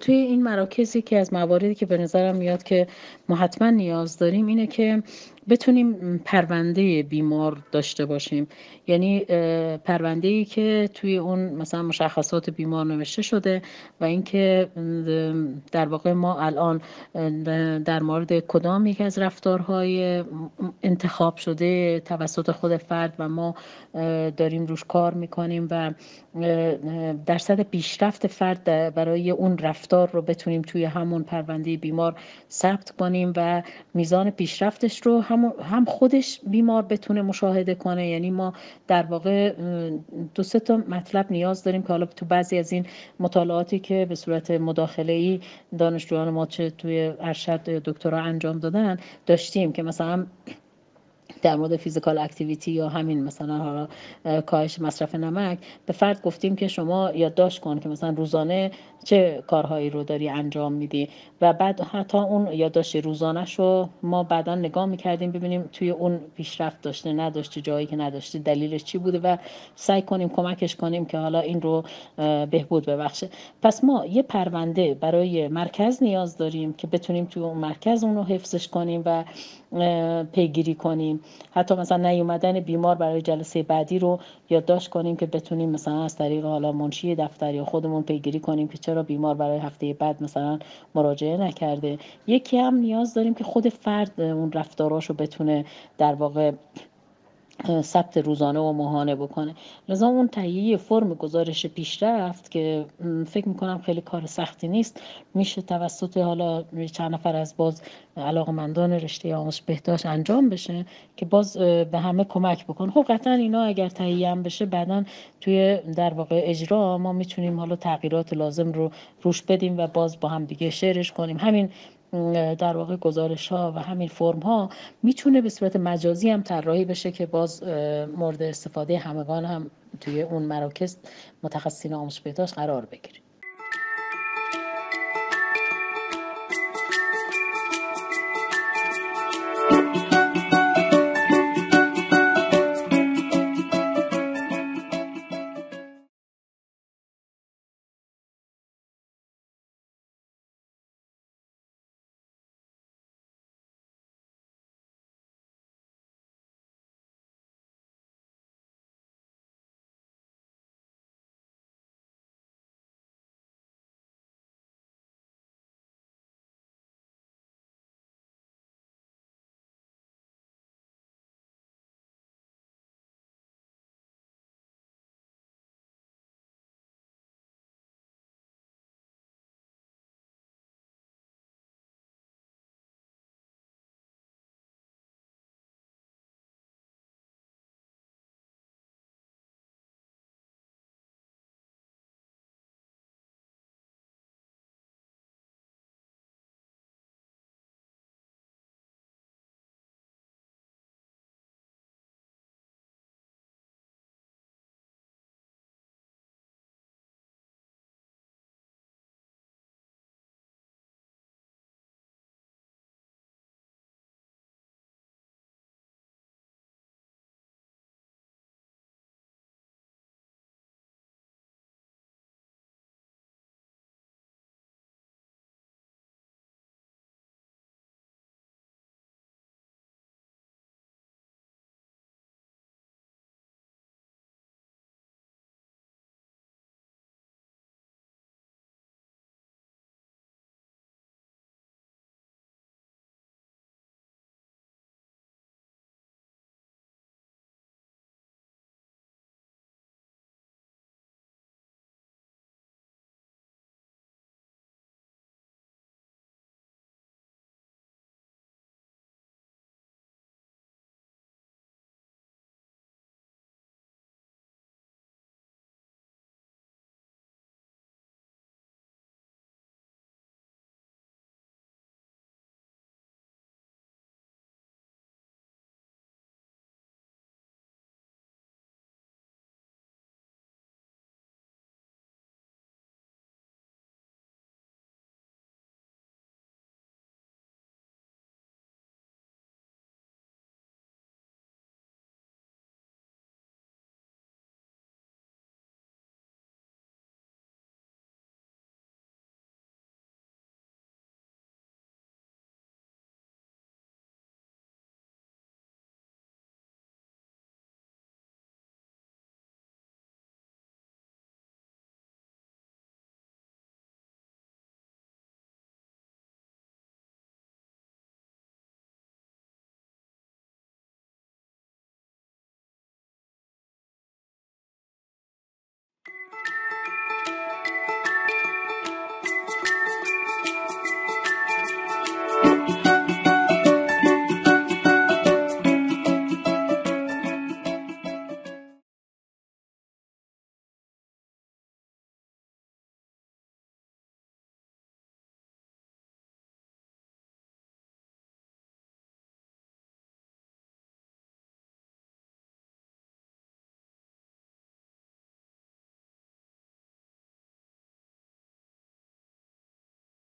توی این مراکزی که از مواردی که به نظرم میاد که ما نیاز داریم اینه که بتونیم پرونده بیمار داشته باشیم. یعنی پرونده ای که توی اون مثلا مشخصات بیمار نوشته شده و اینکه در واقع ما الان در مورد کدام یک از رفتارهای انتخاب شده توسط خود فرد و ما داریم روش کار می‌کنیم و درصد پیشرفت فرد برای اون رفتار رو بتونیم توی همون پرونده بیمار ثبت کنیم و میزان پیشرفتش رو هم هم خودش بیمار بتونه مشاهده کنه. یعنی ما در واقع دو سه تا مطلب نیاز داریم که حالا تو بعضی از این مطالعاتی که به صورت مداخله ای دانشجویان ما چه توی ارشد دکترا انجام دادن داشتیم که مثلا در مورد فیزیکال اکتیویتی یا همین مثلا حالا کاهش مصرف نمک به فرد گفتیم که شما یادداشت کن که مثلا روزانه چه کارهایی رو داری انجام میدی. و بعد حتی اون یادداشت روزانه رو ما بعدا نگاه می‌کردیم ببینیم توی اون پیشرفت داشته نداشته جایی که نداشته دلیلش چی بوده و سعی کنیم کمکش کنیم که حالا این رو بهبود ببخشه. پس ما یه پرونده برای مرکز نیاز داریم که بتونیم توی اون مرکز اون رو حفظش کنیم و پیگیری کنیم. حتی مثلا نیومدن بیمار برای جلسه بعدی رو یادداشت کنیم که بتونیم مثلا از طریق حالا منشی دفتر یا خودمون پیگیری کنیم که چرا بیمار برای هفته بعد مثلا مراجعه نکرده. یکی هم نیاز داریم که خود فرد اون رفتاراشو بتونه در واقع ثبت روزانه و ماهانه بکنه. لذا اون تهیه فرم گزارش پیشرفت که فکر می‌کنم خیلی کار سختی نیست میشه توسط حالا چند نفر از باز علاقمندان رشته آموزش بهداشت انجام بشه که باز به همه کمک بکنه. خب قطعا اینا اگر تهیه هم بشه بعدا توی در واقع اجرا ما می‌تونیم حالا تغییرات لازم رو روش بدیم و باز با هم دیگه شعرش کنیم. همین در واقع گزارش ها و همین فرم ها می‌تونه به صورت مجازی هم طراحی بشه که باز مورد استفاده همگان هم توی اون مراکز متخصصین آموزش بهداشت قرار بگیره.